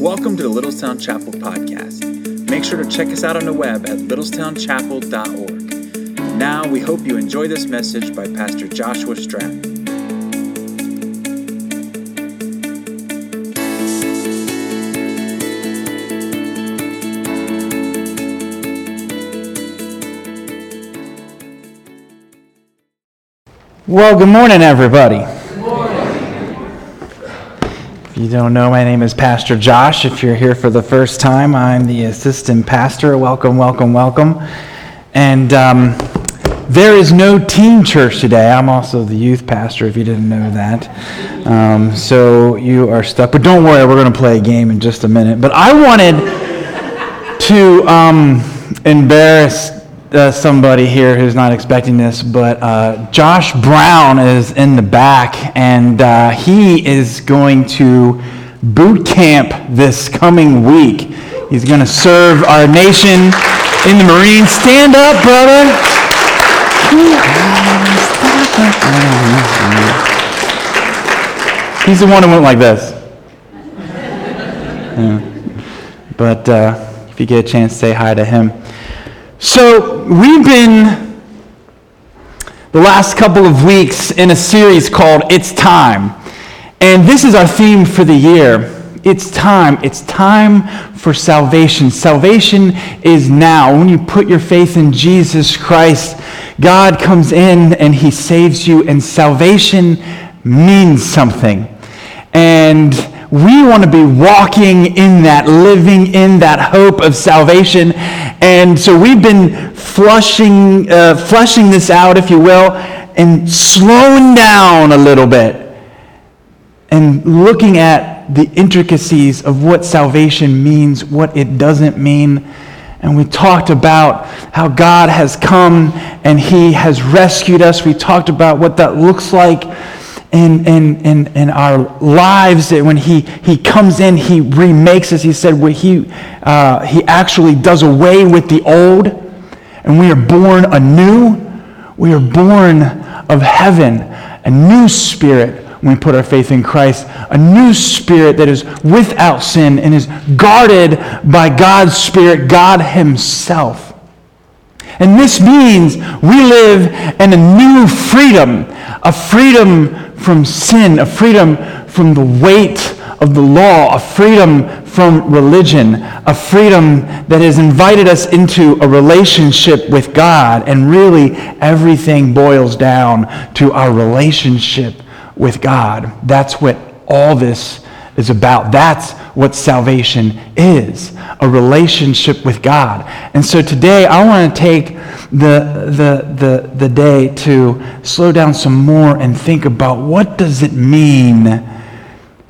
Welcome to the Littlestown Chapel podcast. Make sure to check us out on the web at littlestownchapel.org. Now, we hope you enjoy this message by Pastor Joshua Stratton. Well, good morning, everybody. You don't know, my name is Pastor Josh. If you're here for the first time, I'm the assistant pastor. Welcome, welcome, welcome. And um, there is no teen church today. I'm also the youth pastor, if you didn't know that. Um, so you are stuck. But don't worry, we're going to play a game in just a minute. But I wanted to um, embarrass uh, somebody here who's not expecting this, but uh, Josh Brown is in the back, and uh, he is going to boot camp this coming week. He's going to serve our nation in the Marines. Stand up, brother. He's the one who went like this. Yeah. But uh, if you get a chance, say hi to him. So, we've been the last couple of weeks in a series called It's Time. And this is our theme for the year. It's time. It's time for salvation. Salvation is now. When you put your faith in Jesus Christ, God comes in and he saves you, and salvation means something. And we want to be walking in that, living in that hope of salvation. And so we've been flushing, uh, flushing this out, if you will, and slowing down a little bit and looking at the intricacies of what salvation means, what it doesn't mean. And we talked about how God has come and He has rescued us. We talked about what that looks like in, in, in, in our lives when he, he comes in, he remakes us. He said he, uh, he actually does away with the old, and we are born anew. We are born of heaven, a new spirit when we put our faith in Christ, a new spirit that is without sin and is guarded by God's Spirit, God Himself. And this means we live in a new freedom, a freedom from sin, a freedom from the weight of the law, a freedom from religion, a freedom that has invited us into a relationship with God. And really, everything boils down to our relationship with God. That's what all this is about. That's what salvation is a relationship with God. And so today, I want to take the, the, the, the day to slow down some more and think about what does it mean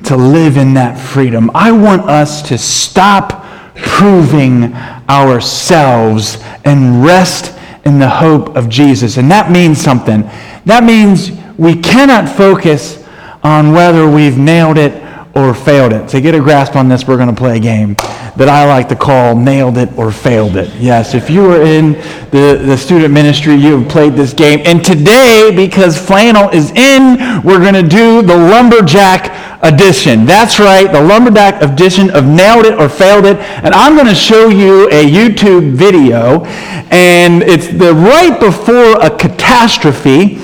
to live in that freedom. I want us to stop proving ourselves and rest in the hope of Jesus. And that means something. That means we cannot focus on whether we've nailed it or failed it. To get a grasp on this, we're going to play a game that I like to call nailed it or failed it. Yes, if you were in the, the student ministry, you have played this game. And today, because flannel is in, we're going to do the lumberjack edition. That's right, the lumberjack edition of nailed it or failed it. And I'm going to show you a YouTube video, and it's the right before a catastrophe.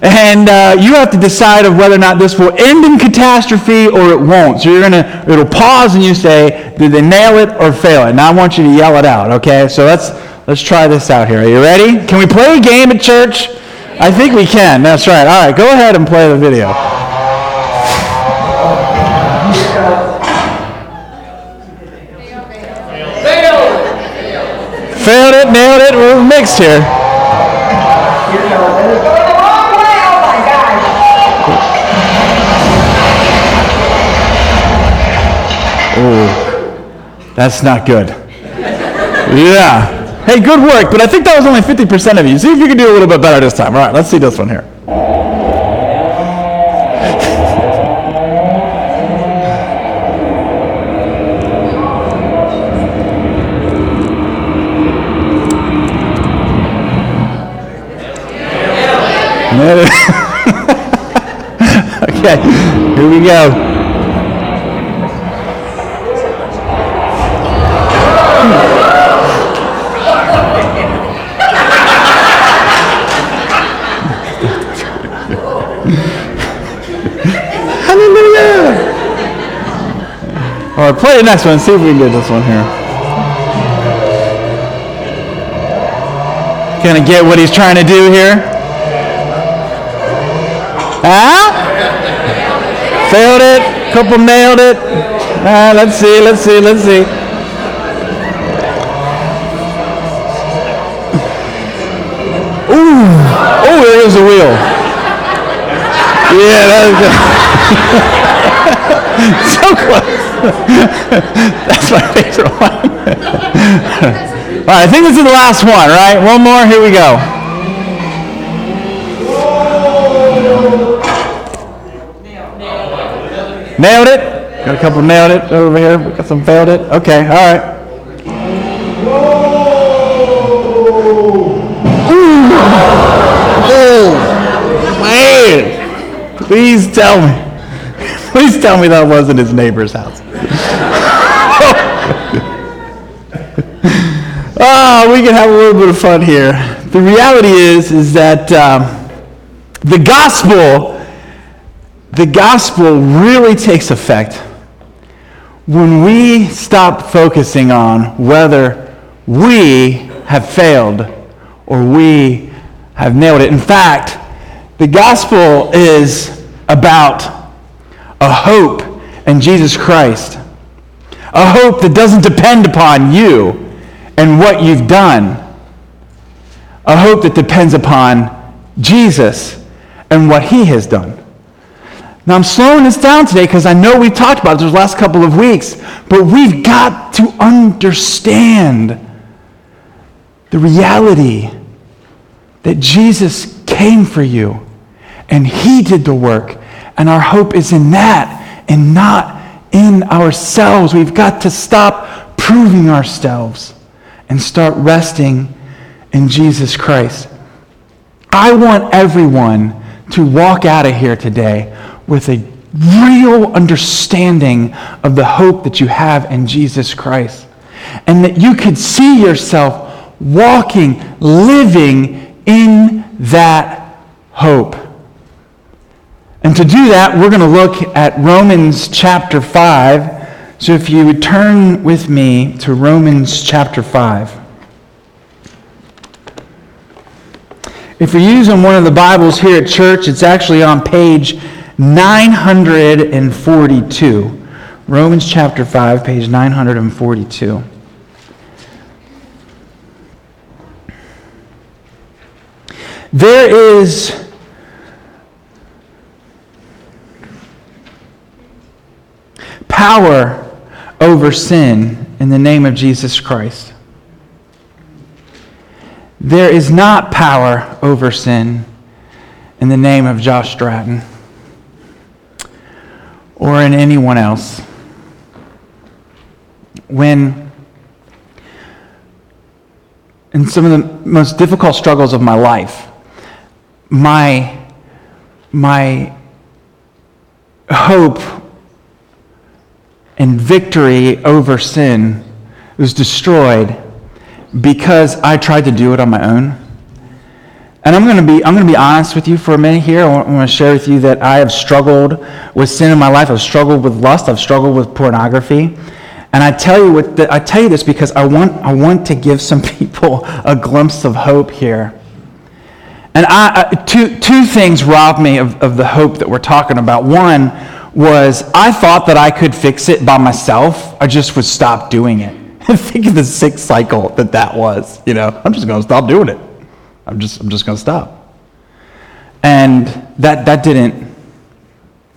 And uh, you have to decide of whether or not this will end in catastrophe or it won't. So you're to, it'll pause and you say, did they nail it or fail it? Now I want you to yell it out, okay? So let's, let's try this out here. Are you ready? Can we play a game at church? I think we can. That's right. All right, go ahead and play the video. Failed it, nailed it. We're mixed here. Oh, that's not good. Yeah. Hey, good work, but I think that was only 50% of you. See if you can do a little bit better this time. All right, let's see this one here. okay, here we go. Play the next one. See if we can get this one here. Of get what he's trying to do here? Huh? Failed it. Couple nailed it. Uh, let's see. Let's see. Let's see. Ooh. Oh, there is a wheel. Yeah, that was so close. That's my favorite one. All right, I think this is the last one, right? One more. Here we go. Nailed it. Got a couple nailed it over here. We got some failed it. Okay, all right. Oh, man. Please tell me. Please tell me that wasn't his neighbor's house. Oh, we can have a little bit of fun here. The reality is, is that um, the gospel, the gospel really takes effect when we stop focusing on whether we have failed or we have nailed it. In fact, the gospel is about a hope in Jesus Christ, a hope that doesn't depend upon you and what you've done, a hope that depends upon Jesus and what he has done. Now, I'm slowing this down today because I know we've talked about it those last couple of weeks, but we've got to understand the reality that Jesus came for you and he did the work. And our hope is in that and not in ourselves. We've got to stop proving ourselves and start resting in Jesus Christ. I want everyone to walk out of here today with a real understanding of the hope that you have in Jesus Christ. And that you could see yourself walking, living in that hope. And to do that, we're going to look at Romans chapter 5. So if you would turn with me to Romans chapter 5. If you're using one of the Bibles here at church, it's actually on page 942. Romans chapter 5, page 942. There is power over sin in the name of Jesus Christ. There is not power over sin in the name of Josh Stratton or in anyone else. When, in some of the most difficult struggles of my life, my, my hope and victory over sin was destroyed because I tried to do it on my own. And I'm going to be I'm going to be honest with you for a minute here. I want, to share with you that I have struggled with sin in my life. I've struggled with lust. I've struggled with pornography. And I tell you what the, I tell you this because I want I want to give some people a glimpse of hope here. And I, I, two, two things robbed me of, of the hope that we're talking about. One was I thought that I could fix it by myself. I just would stop doing it. Think of the sick cycle that that was. You know, I'm just going to stop doing it. I'm just, I'm just going to stop. And that, that didn't,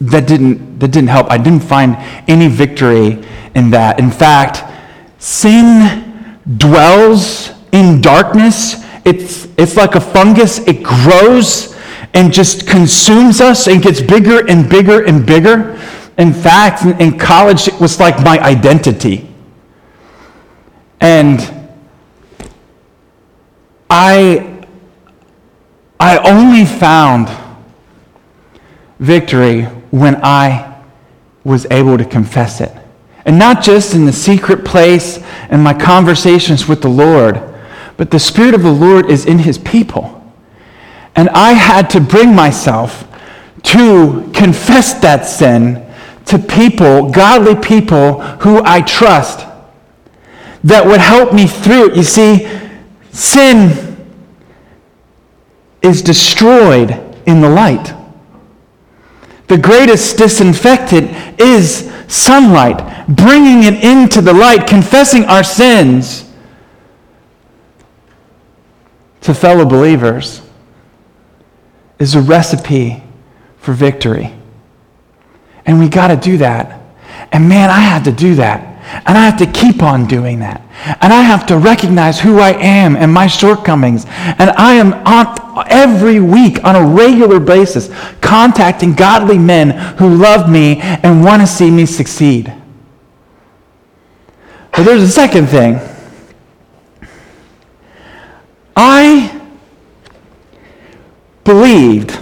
that didn't, that didn't help. I didn't find any victory in that. In fact, sin dwells in darkness. It's, it's like a fungus. It grows and just consumes us and gets bigger and bigger and bigger. In fact, in college, it was like my identity. And I, I only found victory when I was able to confess it. And not just in the secret place and my conversations with the Lord, but the Spirit of the Lord is in His people. And I had to bring myself to confess that sin, to people, godly people who I trust that would help me through it. You see, sin is destroyed in the light. The greatest disinfectant is sunlight, bringing it into the light, confessing our sins to fellow believers is a recipe for victory. And we got to do that. And man, I had to do that. And I have to keep on doing that. And I have to recognize who I am and my shortcomings. And I am on every week on a regular basis contacting godly men who love me and want to see me succeed. But there's a second thing. I believed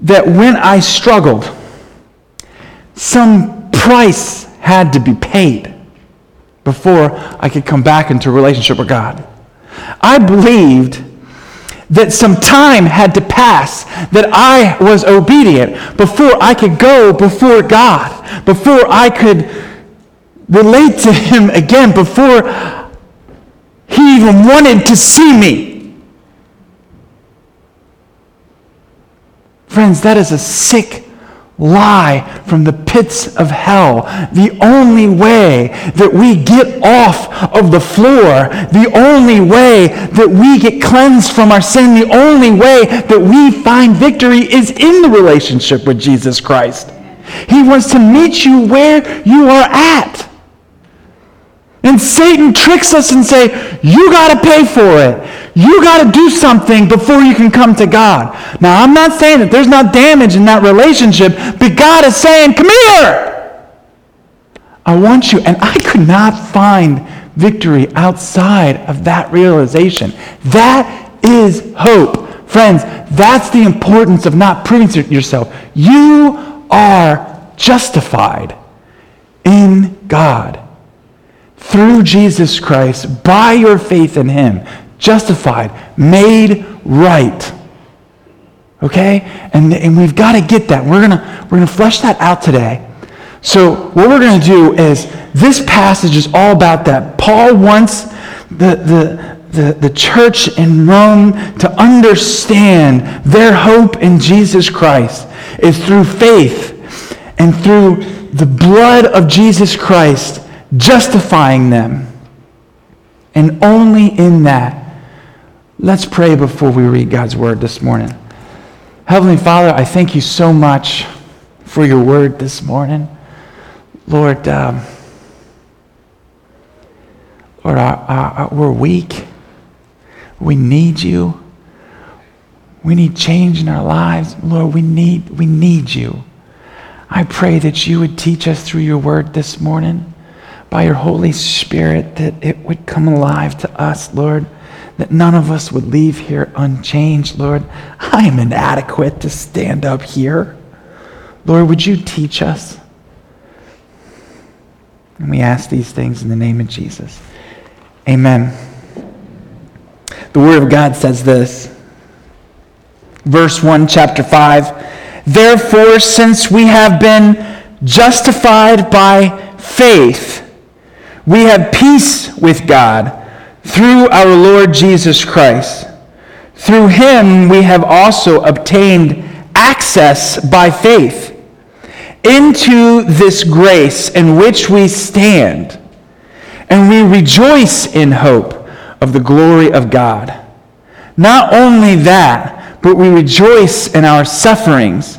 that when I struggled, some price had to be paid before I could come back into a relationship with God. I believed that some time had to pass, that I was obedient before I could go before God, before I could relate to Him again, before He even wanted to see me. Friends, that is a sick lie from the pits of hell. The only way that we get off of the floor, the only way that we get cleansed from our sin, the only way that we find victory is in the relationship with Jesus Christ. He wants to meet you where you are at. And Satan tricks us and say, you got to pay for it. You got to do something before you can come to God. Now, I'm not saying that there's not damage in that relationship, but God is saying, come here. I want you. And I could not find victory outside of that realization. That is hope. Friends, that's the importance of not proving to yourself. You are justified in God through Jesus Christ, by your faith in Him, justified, made right. Okay? And, and we've got to get that. We're going we're going to flesh that out today. So, what we're going to do is this passage is all about that. Paul wants the, the, the, the church in Rome to understand their hope in Jesus Christ is through faith and through the blood of Jesus Christ justifying them. And only in that. Let's pray before we read God's word this morning. Heavenly Father, I thank you so much for your word this morning. Lord, um, Lord, our, our, we're weak. We need you. We need change in our lives. Lord, we need, we need you. I pray that you would teach us through your word this morning by your Holy Spirit that it would come alive to us, Lord, that none of us would leave here unchanged, Lord. I am inadequate to stand up here. Lord, would you teach us? And we ask these things in the name of Jesus. Amen. The Word of God says this. Verse 1, chapter 5. Therefore, since we have been justified by faith, we have peace with God through our Lord Jesus Christ. Through him we have also obtained access by faith into this grace in which we stand, and we rejoice in hope of the glory of God. Not only that, but we rejoice in our sufferings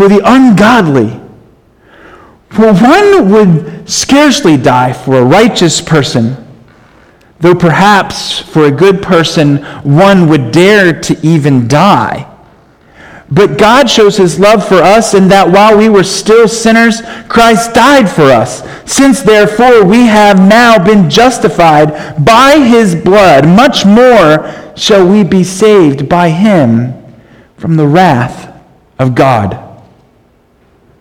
for the ungodly. For one would scarcely die for a righteous person, though perhaps for a good person one would dare to even die. But God shows his love for us in that while we were still sinners, Christ died for us. Since therefore we have now been justified by his blood, much more shall we be saved by him from the wrath of God.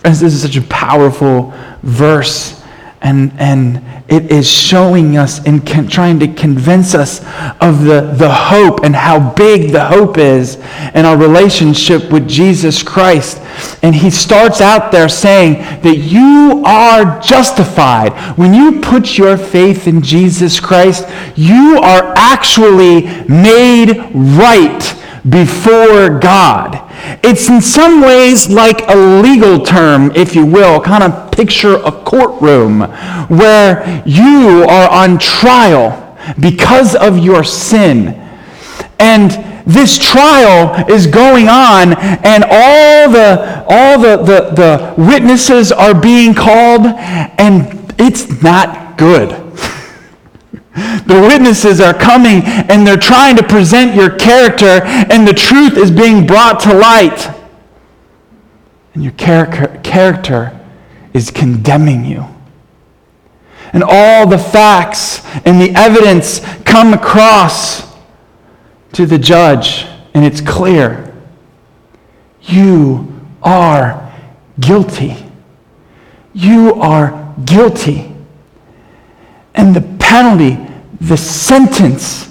Friends, this is such a powerful verse, and, and it is showing us and con- trying to convince us of the, the hope and how big the hope is in our relationship with Jesus Christ. And he starts out there saying that you are justified. When you put your faith in Jesus Christ, you are actually made right before God. It's in some ways like a legal term, if you will, kind of picture a courtroom where you are on trial because of your sin. And this trial is going on and all the all the, the, the witnesses are being called and it's not good the witnesses are coming and they're trying to present your character, and the truth is being brought to light. And your character is condemning you. And all the facts and the evidence come across to the judge, and it's clear. You are guilty. You are guilty. And the penalty, the sentence,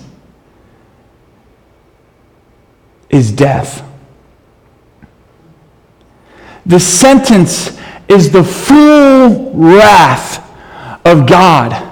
is death. The sentence is the full wrath of God.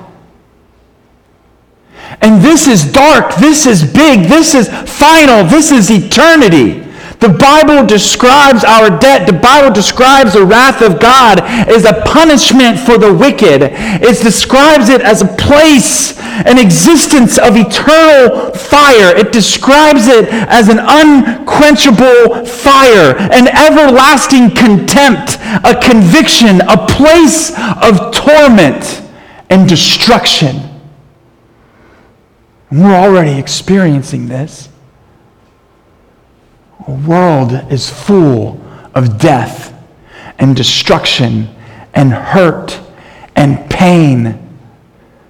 And this is dark, this is big, this is final, this is eternity. The Bible describes our debt. The Bible describes the wrath of God as a punishment for the wicked. It describes it as a place, an existence of eternal fire. It describes it as an unquenchable fire, an everlasting contempt, a conviction, a place of torment and destruction. And we're already experiencing this world is full of death and destruction and hurt and pain.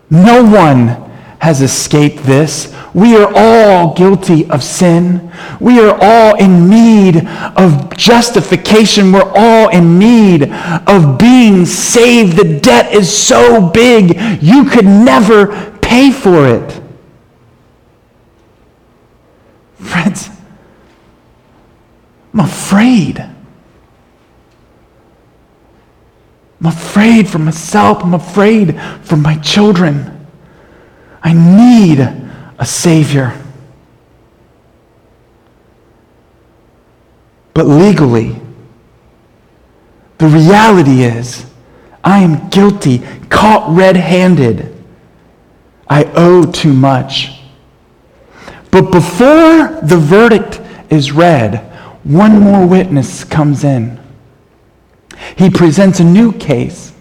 No one has escaped this. We are all guilty of sin. We are all in need of justification. We're all in need of being saved. The debt is so big, you could never pay for it. Friends, I'm afraid. I'm afraid for myself. I'm afraid for my children. I need a Savior. But legally, the reality is, I am guilty, caught red handed. I owe too much. But before the verdict is read, one more witness comes in. He presents a new case.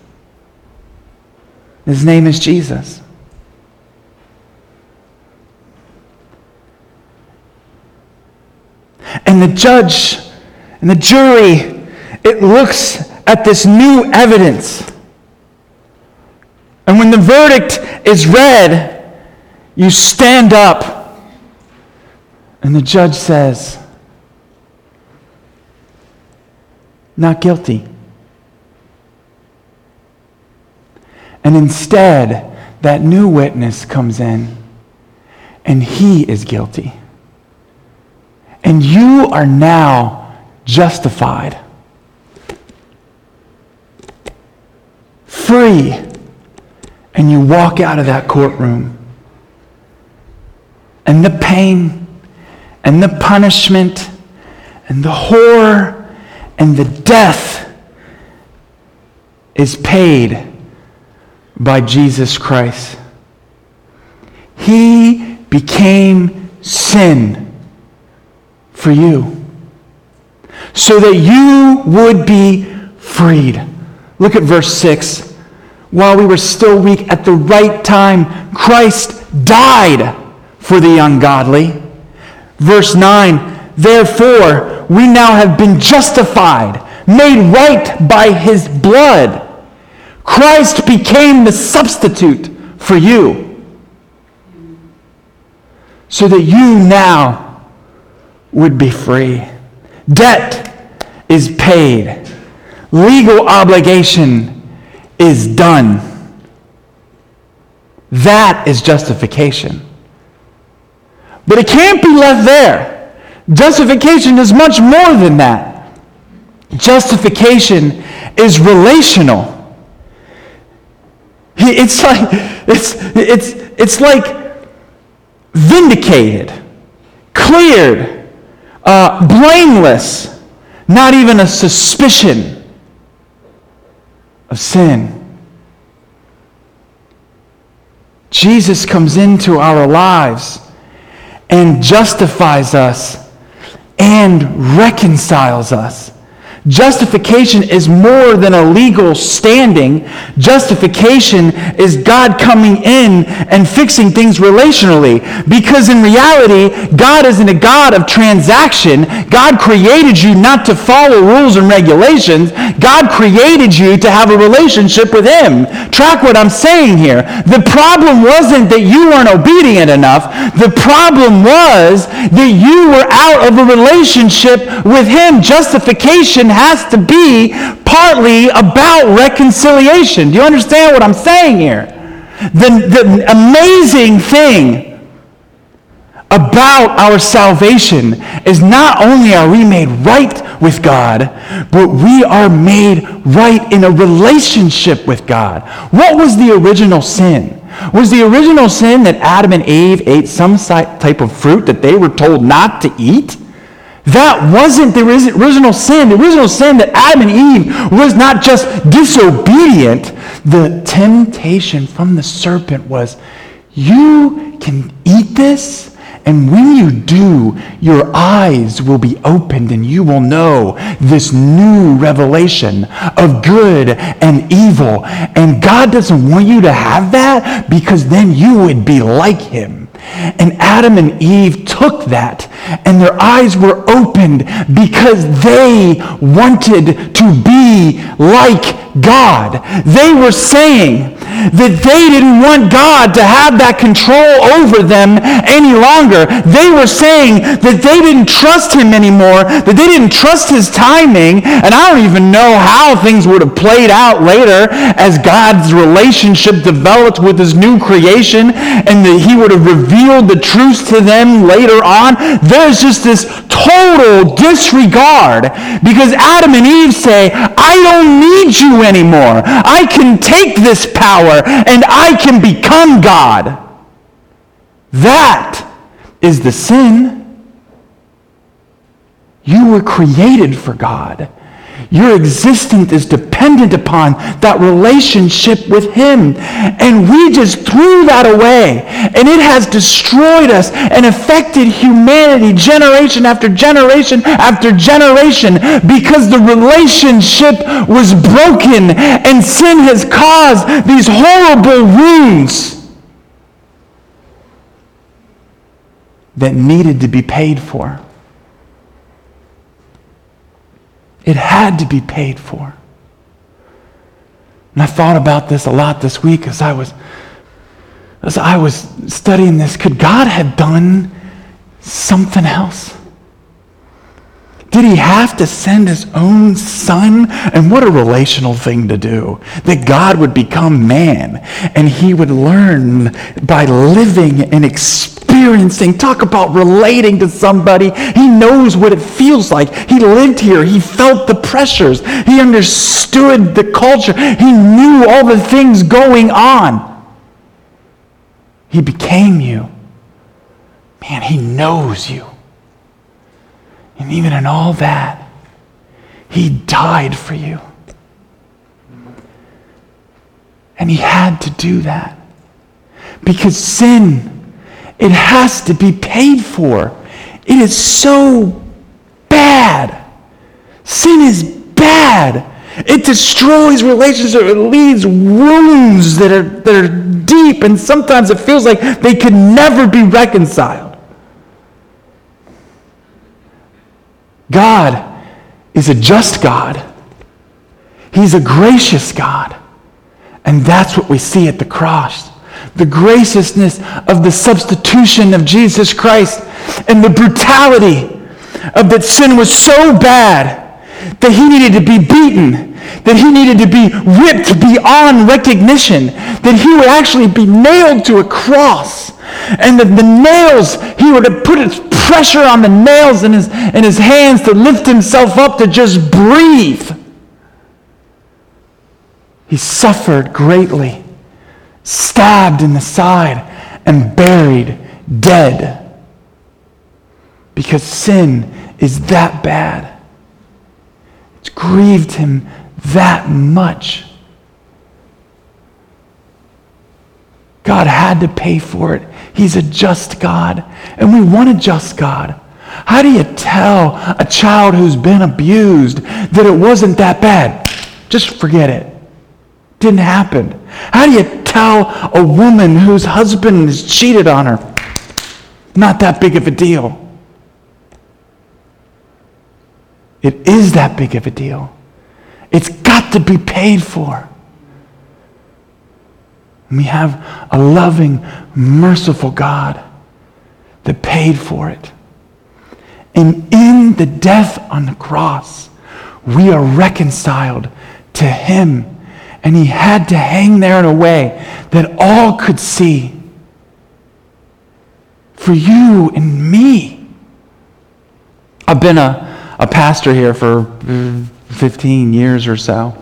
His name is Jesus. And the judge and the jury, it looks at this new evidence. And when the verdict is read, you stand up. And the judge says, not guilty. And instead, that new witness comes in and he is guilty. And you are now justified, free, and you walk out of that courtroom. And the pain and the punishment and the horror and the death is paid by Jesus Christ. He became sin for you so that you would be freed. Look at verse 6. While we were still weak, at the right time, Christ died for the ungodly. Verse 9, therefore, we now have been justified, made right by his blood. Christ became the substitute for you so that you now would be free. Debt is paid, legal obligation is done. That is justification. But it can't be left there. Justification is much more than that. Justification is relational. It's like, it's, it's, it's like vindicated, cleared, uh, blameless, not even a suspicion of sin. Jesus comes into our lives and justifies us and reconciles us. Justification is more than a legal standing. Justification is God coming in and fixing things relationally. Because in reality, God isn't a God of transaction. God created you not to follow rules and regulations. God created you to have a relationship with Him. Track what I'm saying here. The problem wasn't that you weren't obedient enough. The problem was that you were out of a relationship with Him. Justification has to be partly about reconciliation. Do you understand what I'm saying here? The, the amazing thing about our salvation is not only are we made right with God, but we are made right in a relationship with God. What was the original sin? Was the original sin that Adam and Eve ate some type of fruit that they were told not to eat? That wasn't the original sin. The original sin that Adam and Eve was not just disobedient. The temptation from the serpent was, you can eat this, and when you do, your eyes will be opened and you will know this new revelation of good and evil. And God doesn't want you to have that because then you would be like him. And Adam and Eve took that and their eyes were opened because they wanted to be like God. They were saying that they didn't want God to have that control over them any longer. They were saying that they didn't trust him anymore, that they didn't trust his timing. And I don't even know how things would have played out later as God's relationship developed with his new creation and that he would have revealed the truth to them later on. There's just this total disregard because Adam and Eve say, I don't need you anymore. I can take this power and I can become God. That is the sin. You were created for God. Your existence is dependent upon that relationship with Him. And we just threw that away. And it has destroyed us and affected humanity generation after generation after generation because the relationship was broken and sin has caused these horrible wounds that needed to be paid for. It had to be paid for. And I thought about this a lot this week as I was as I was studying this. Could God have done something else? Did he have to send his own son? And what a relational thing to do. That God would become man and he would learn by living and experiencing experiencing. Talk about relating to somebody. He knows what it feels like. He lived here. He felt the pressures. He understood the culture. He knew all the things going on. He became you. Man, he knows you. And even in all that, he died for you. And he had to do that. Because sin, it has to be paid for. It is so bad. Sin is bad. It destroys relationships. It leaves wounds that are, that are deep, and sometimes it feels like they could never be reconciled. God is a just God, He's a gracious God. And that's what we see at the cross. The graciousness of the substitution of Jesus Christ and the brutality of that sin was so bad that he needed to be beaten, that he needed to be ripped beyond recognition, that he would actually be nailed to a cross. And that the nails, he would have put its pressure on the nails in his, in his hands to lift himself up to just breathe. He suffered greatly, stabbed in the side, and buried dead. Because sin is that bad. It's grieved him that much. God had to pay for it. He's a just God, and we want a just God. How do you tell a child who's been abused that it wasn't that bad? Just forget it. Didn't happen. How do you tell a woman whose husband has cheated on her? Not that big of a deal. It is that big of a deal. It's got to be paid for. And we have a loving, merciful God that paid for it. And in the death on the cross, we are reconciled to Him. And He had to hang there in a way that all could see. For you and me. I've been a, a pastor here for 15 years or so.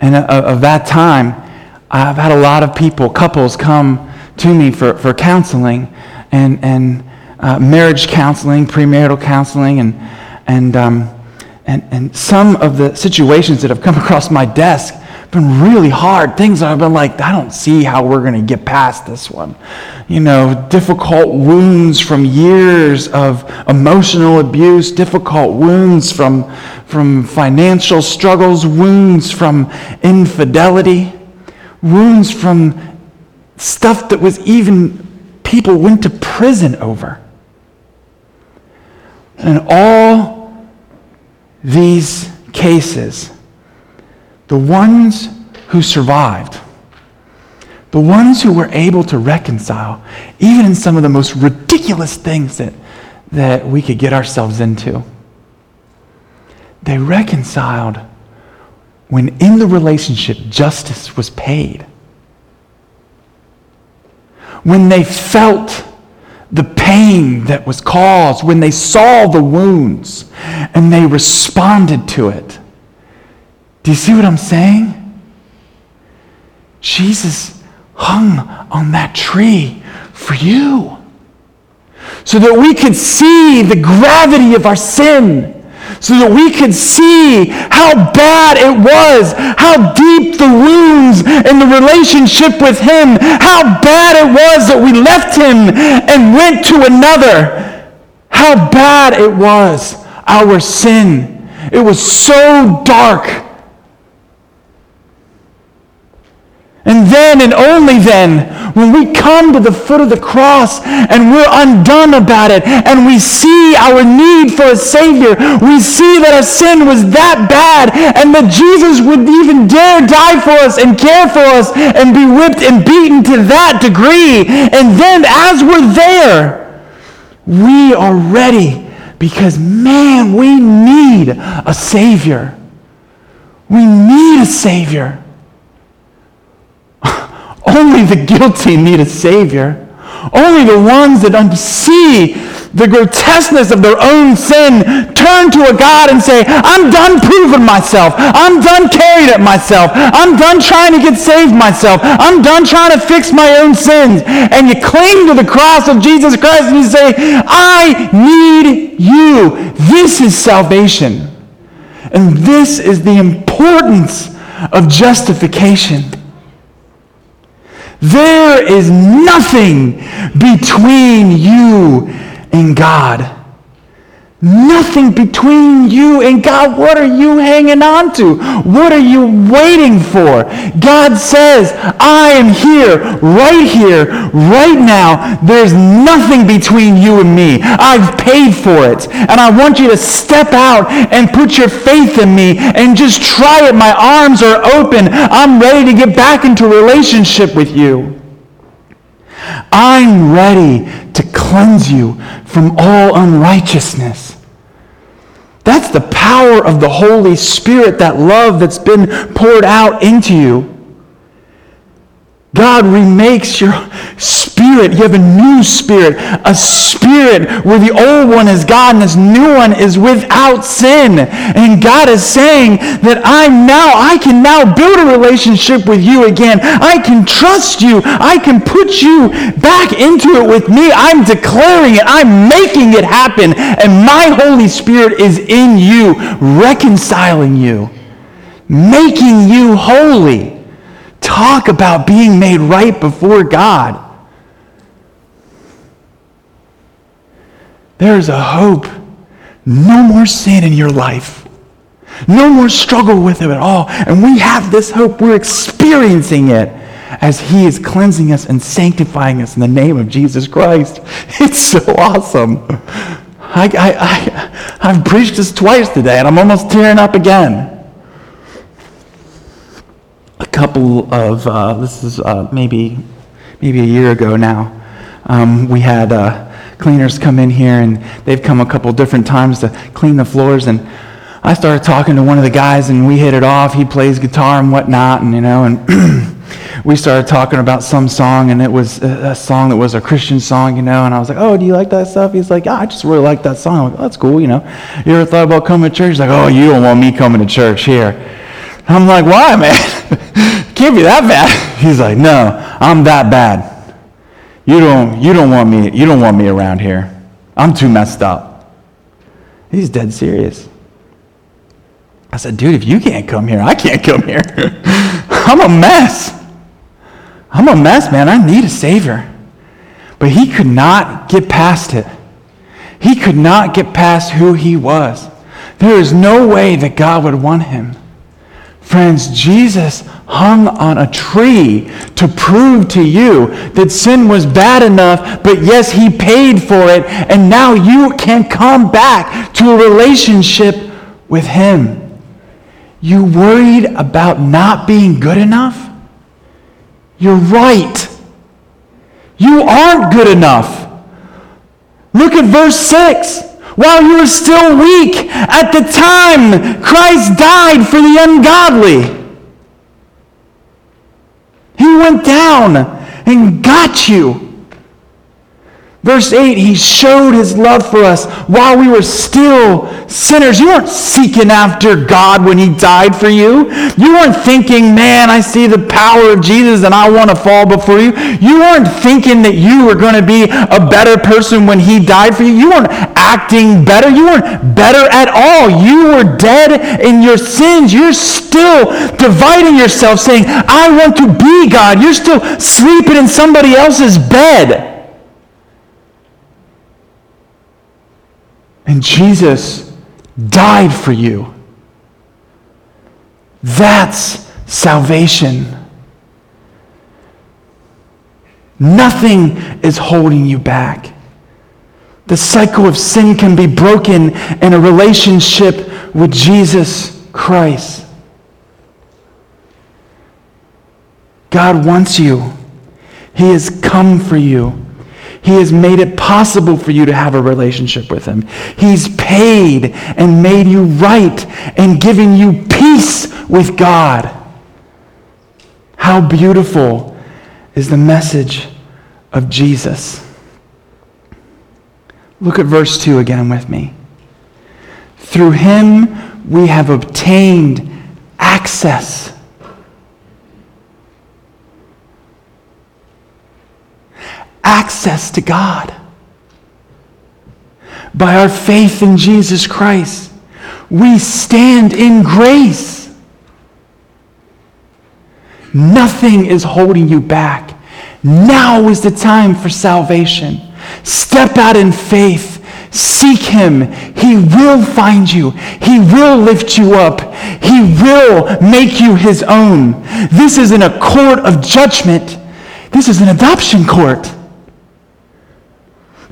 And of that time, I've had a lot of people, couples, come to me for, for counseling and, and uh, marriage counseling, premarital counseling, and, and, um, and, and some of the situations that have come across my desk been really hard. Things I've been like, I don't see how we're going to get past this one. You know, difficult wounds from years of emotional abuse, difficult wounds from, from financial struggles, wounds from infidelity, wounds from stuff that was even people went to prison over. And all these cases, the ones who survived, the ones who were able to reconcile, even in some of the most ridiculous things that, that we could get ourselves into, they reconciled when in the relationship justice was paid. When they felt the pain that was caused, when they saw the wounds and they responded to it. Do you see what I'm saying? Jesus hung on that tree for you so that we could see the gravity of our sin, so that we could see how bad it was, how deep the wounds in the relationship with Him, how bad it was that we left Him and went to another, how bad it was, our sin. It was so dark And then and only then, when we come to the foot of the cross and we're undone about it and we see our need for a Savior, we see that our sin was that bad and that Jesus would even dare die for us and care for us and be whipped and beaten to that degree. And then as we're there, we are ready because, man, we need a Savior. We need a Savior. Only the guilty need a Savior. Only the ones that see the grotesqueness of their own sin turn to a God and say, I'm done proving myself. I'm done carrying it myself. I'm done trying to get saved myself. I'm done trying to fix my own sins. And you cling to the cross of Jesus Christ and you say, I need you. This is salvation. And this is the importance of justification. There is nothing between you and God. Nothing between you and God. What are you hanging on to? What are you waiting for? God says, I am here, right here, right now. There's nothing between you and me. I've paid for it. And I want you to step out and put your faith in me and just try it. My arms are open. I'm ready to get back into relationship with you. I'm ready to cleanse you from all unrighteousness. That's the power of the Holy Spirit, that love that's been poured out into you. God remakes your spirit. You have a new spirit, a spirit where the old one is God and this new one is without sin. And God is saying that I'm now, I can now build a relationship with you again. I can trust you. I can put you back into it with me. I'm declaring it. I'm making it happen. And my Holy Spirit is in you, reconciling you, making you holy. Talk about being made right before God. There's a hope. No more sin in your life. No more struggle with it at all. And we have this hope. We're experiencing it as He is cleansing us and sanctifying us in the name of Jesus Christ. It's so awesome. I, I, I, I've preached this twice today, and I'm almost tearing up again a couple of uh, this is uh, maybe maybe a year ago now. Um, we had uh, cleaners come in here, and they've come a couple different times to clean the floors. And I started talking to one of the guys, and we hit it off. He plays guitar and whatnot, and you know, and we started talking about some song, and it was a, a, song that was a Christian song, you know. And I was like, "Oh, do you like that stuff?" He's like, "Yeah, I just really like that song." I'm like, oh, "That's cool, you know." You ever thought about coming to church? He's like, "Oh, you don't want me coming to church here." I'm like, "Why, man?" Can't be that bad. He's like, no, I'm that bad. You don't, you don't want me, you don't want me around here. I'm too messed up. He's dead serious. I said, dude, if you can't come here, I can't come here. I'm a mess. I'm a mess, man. I need a savior. But he could not get past it. He could not get past who he was. There is no way that God would want him. Friends, Jesus hung on a tree to prove to you that sin was bad enough, but yes, he paid for it, and now you can come back to a relationship with him. You worried about not being good enough? You're right. You aren't good enough. Look at verse 6 while you were still weak. At the time, Christ died for the ungodly. He went down and got you. Verse 8, he showed his love for us while we were still sinners. You weren't seeking after God when he died for you. You weren't thinking, man, I see the power of Jesus and I want to fall before you. You weren't thinking that you were going to be a better person when he died for you. You weren't acting better. You weren't better at all. You were dead in your sins. You're still dividing yourself saying, I want to be God. You're still sleeping in somebody else's bed. And Jesus died for you. That's salvation. Nothing is holding you back. The cycle of sin can be broken in a relationship with Jesus Christ. God wants you. He has come for you. He has made it possible for you to have a relationship with Him. He's paid and made you right and given you peace with God. How beautiful is the message of Jesus. Look at verse 2 again with me. Through him we have obtained access access to God. By our faith in Jesus Christ, we stand in grace. Nothing is holding you back. Now is the time for salvation. Step out in faith. Seek him. He will find you. He will lift you up. He will make you his own. This isn't a court of judgment. This is an adoption court.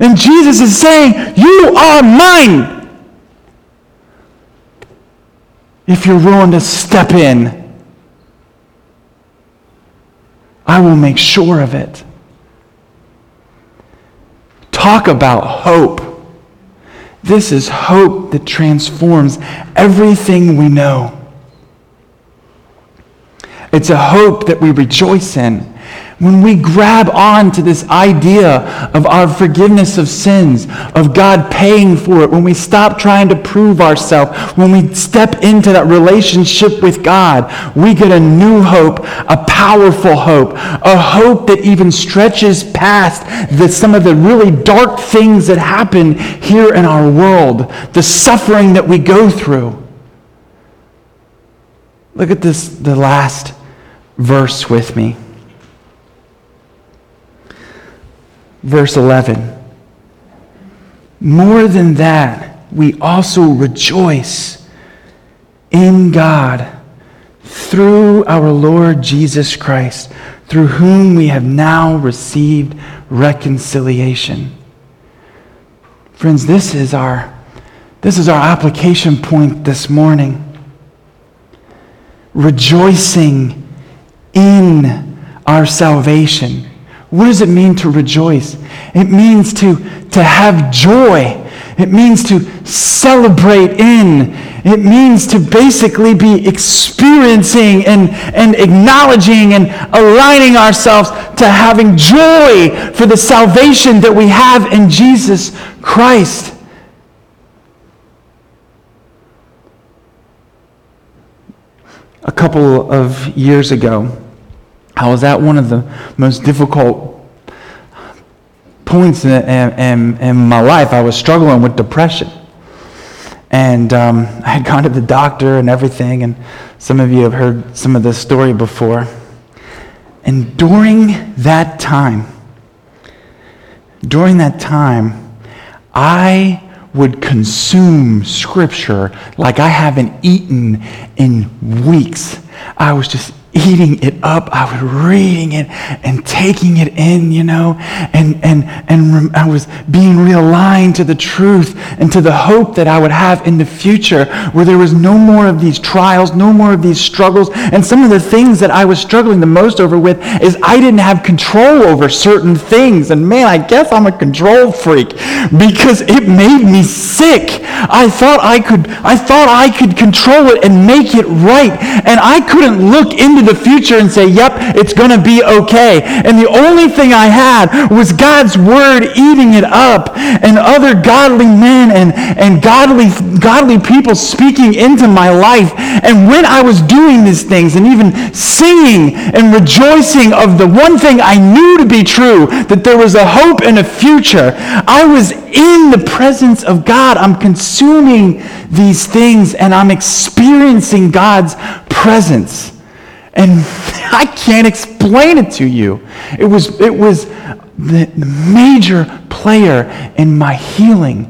And Jesus is saying, You are mine. If you're willing to step in, I will make sure of it. Talk about hope. This is hope that transforms everything we know. It's a hope that we rejoice in when we grab on to this idea of our forgiveness of sins, of God paying for it, when we stop trying to prove ourselves, when we step into that relationship with God, we get a new hope, a powerful hope, a hope that even stretches past the, some of the really dark things that happen here in our world, the suffering that we go through. Look at this, the last verse with me. Verse 11. More than that, we also rejoice in God through our Lord Jesus Christ, through whom we have now received reconciliation. Friends, this is our, this is our application point this morning. Rejoicing in our salvation what does it mean to rejoice? It means to, to have joy. It means to celebrate in. It means to basically be experiencing and, and acknowledging and aligning ourselves to having joy for the salvation that we have in Jesus Christ. A couple of years ago, I was at one of the most difficult points in, in, in my life. I was struggling with depression. And um, I had gone to the doctor and everything, and some of you have heard some of this story before. And during that time, during that time, I would consume scripture like I haven't eaten in weeks. I was just eating it up. I was reading it and taking it in, you know, and, and, and I was being realigned to the truth and to the hope that I would have in the future where there was no more of these trials, no more of these struggles. And some of the things that I was struggling the most over with is I didn't have control over certain things. And man, I guess I'm a control freak because it made me sick. I thought I could, I thought I could control it and make it right. And I couldn't look into the future and say, yep, it's going to be okay. And the only thing I had was God's word eating it up and other godly men and, and godly, godly people speaking into my life. And when I was doing these things and even singing and rejoicing of the one thing I knew to be true, that there was a hope and a future, I was in the presence of God. I'm consuming these things and I'm experiencing God's presence. And I can't explain it to you. It was, it was the, major player in my healing.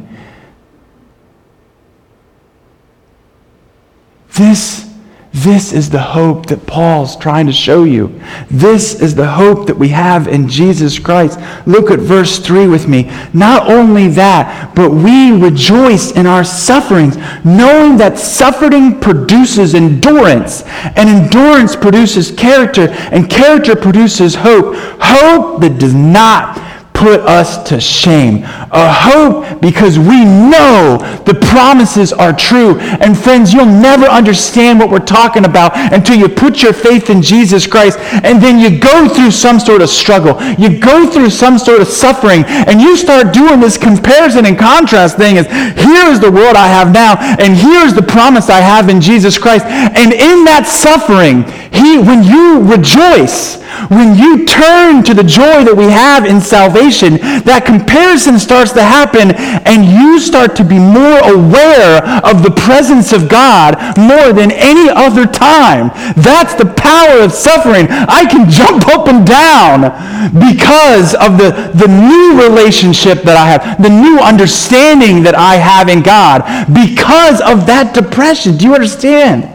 This this is the hope that Paul's trying to show you. This is the hope that we have in Jesus Christ. Look at verse 3 with me. Not only that, but we rejoice in our sufferings, knowing that suffering produces endurance, and endurance produces character, and character produces hope. Hope that does not put us to shame. A hope because we know the promises are true. And friends, you'll never understand what we're talking about until you put your faith in Jesus Christ and then you go through some sort of struggle. You go through some sort of suffering and you start doing this comparison and contrast thing is here is the world I have now and here's the promise I have in Jesus Christ. And in that suffering, He, when you rejoice, when you turn to the joy that we have in salvation, that comparison starts to happen and you start to be more aware of the presence of God more than any other time. That's the power of suffering. I can jump up and down because of the, the new relationship that I have, the new understanding that I have in God because of that depression. Do you understand?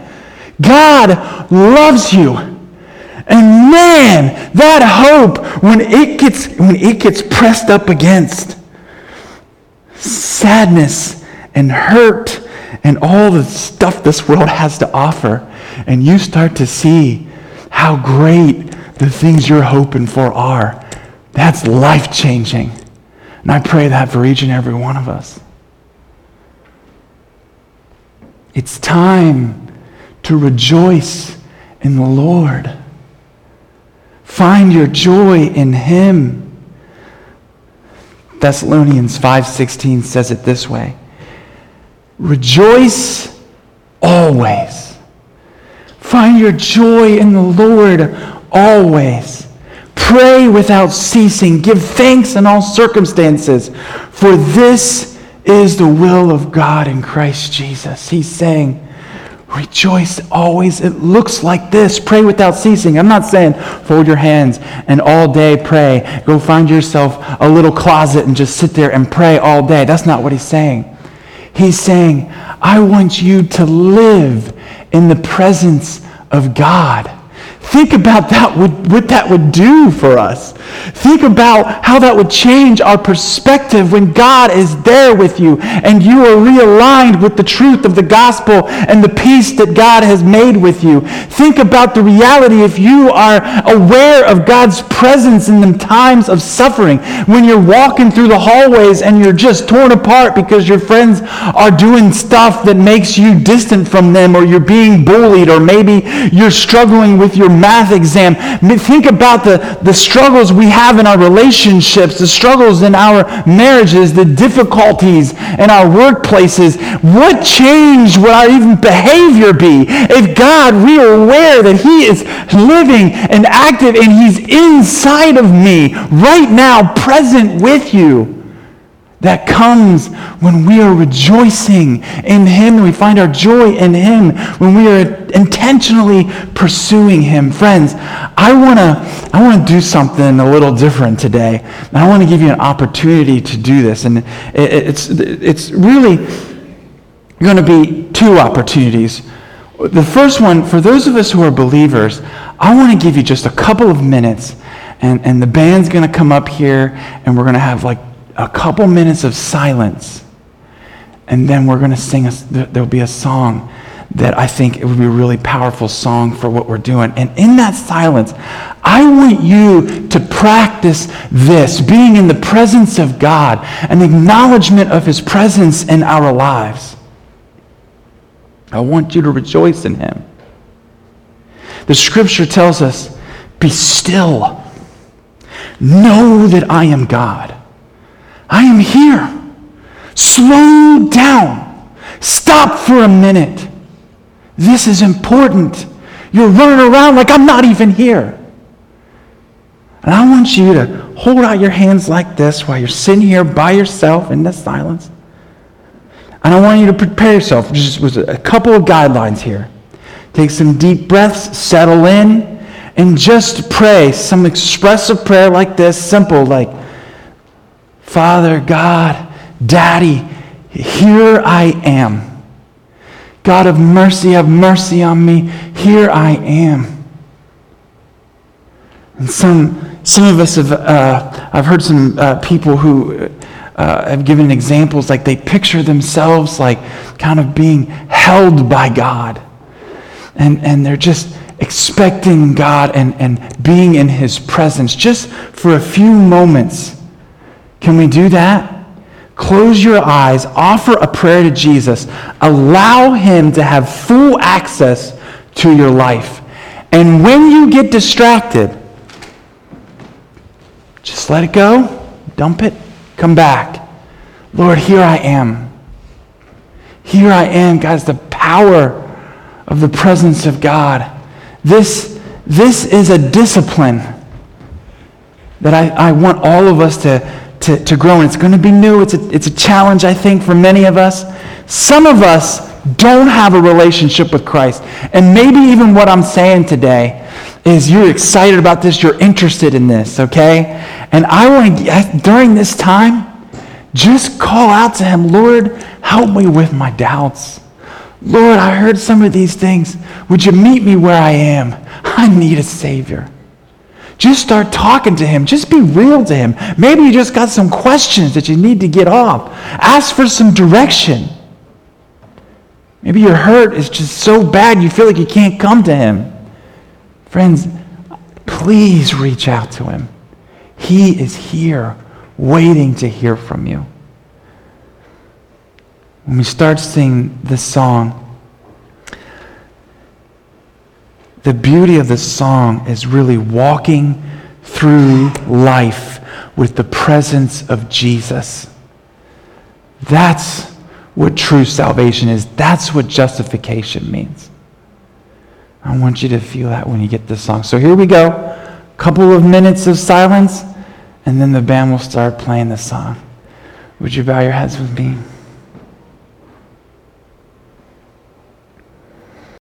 God loves you. And man, that hope when it gets when it gets pressed up against sadness and hurt and all the stuff this world has to offer and you start to see how great the things you're hoping for are. That's life-changing. And I pray that for each and every one of us. It's time to rejoice in the Lord. Find your joy in him. Thessalonians 5:16 says it this way. Rejoice always. Find your joy in the Lord always. Pray without ceasing. Give thanks in all circumstances, for this is the will of God in Christ Jesus. He's saying, Rejoice always. It looks like this. Pray without ceasing. I'm not saying fold your hands and all day pray. Go find yourself a little closet and just sit there and pray all day. That's not what he's saying. He's saying, I want you to live in the presence of God. Think about that, what, what that would do for us. Think about how that would change our perspective when God is there with you and you are realigned with the truth of the gospel and the peace that God has made with you. Think about the reality if you are aware of God's presence in the times of suffering, when you're walking through the hallways and you're just torn apart because your friends are doing stuff that makes you distant from them or you're being bullied or maybe you're struggling with your math exam. Think about the, the struggles we have in our relationships, the struggles in our marriages, the difficulties in our workplaces. What change would our even behavior be if God, we are aware that He is living and active and He's inside of me right now, present with you? That comes when we are rejoicing in Him, we find our joy in Him, when we are intentionally pursuing Him. Friends, I want to I wanna do something a little different today. And I want to give you an opportunity to do this. And it's, it's really going to be two opportunities. The first one, for those of us who are believers, I want to give you just a couple of minutes. And, and the band's going to come up here, and we're going to have like a couple minutes of silence, and then we're going to sing, a, there'll be a song that I think it would be a really powerful song for what we're doing. And in that silence, I want you to practice this being in the presence of God, an acknowledgement of His presence in our lives. I want you to rejoice in Him. The scripture tells us, Be still. Know that I am God. I am here. Slow down. Stop for a minute. This is important. You're running around like I'm not even here. And I want you to hold out your hands like this while you're sitting here by yourself in the silence. And I want you to prepare yourself. Just with a couple of guidelines here. Take some deep breaths, settle in, and just pray some expressive prayer like this, simple, like, Father, God, Daddy, here I am. God of mercy, have mercy on me. Here I am. And some, some of us have, uh, I've heard some uh, people who uh, have given examples like they picture themselves like kind of being held by God. And, and they're just expecting God and, and being in His presence just for a few moments. Can we do that? Close your eyes, offer a prayer to Jesus, allow Him to have full access to your life. And when you get distracted, just let it go, dump it, come back. Lord, here I am. Here I am, guys, the power of the presence of God This, this is a discipline that I, I want all of us to, to, to grow in. It's going to be new. It's a, it's a challenge, I think, for many of us. Some of us don't have a relationship with Christ. And maybe even what I'm saying today is you're excited about this, you're interested in this, okay? And I want to, during this time, just call out to Him, Lord, help me with my doubts. Lord, I heard some of these things. Would you meet me where I am? I need a Savior. Just start talking to Him. Just be real to Him. Maybe you just got some questions that you need to get off. Ask for some direction. Maybe your hurt is just so bad you feel like you can't come to Him. Friends, please reach out to Him. He is here waiting to hear from you. When we start singing this song, the beauty of this song is really walking through life with the presence of Jesus. That's what true salvation is. That's what justification means. I want you to feel that when you get this song. So here we go. A couple of minutes of silence, and then the band will start playing the song. Would you bow your heads with me?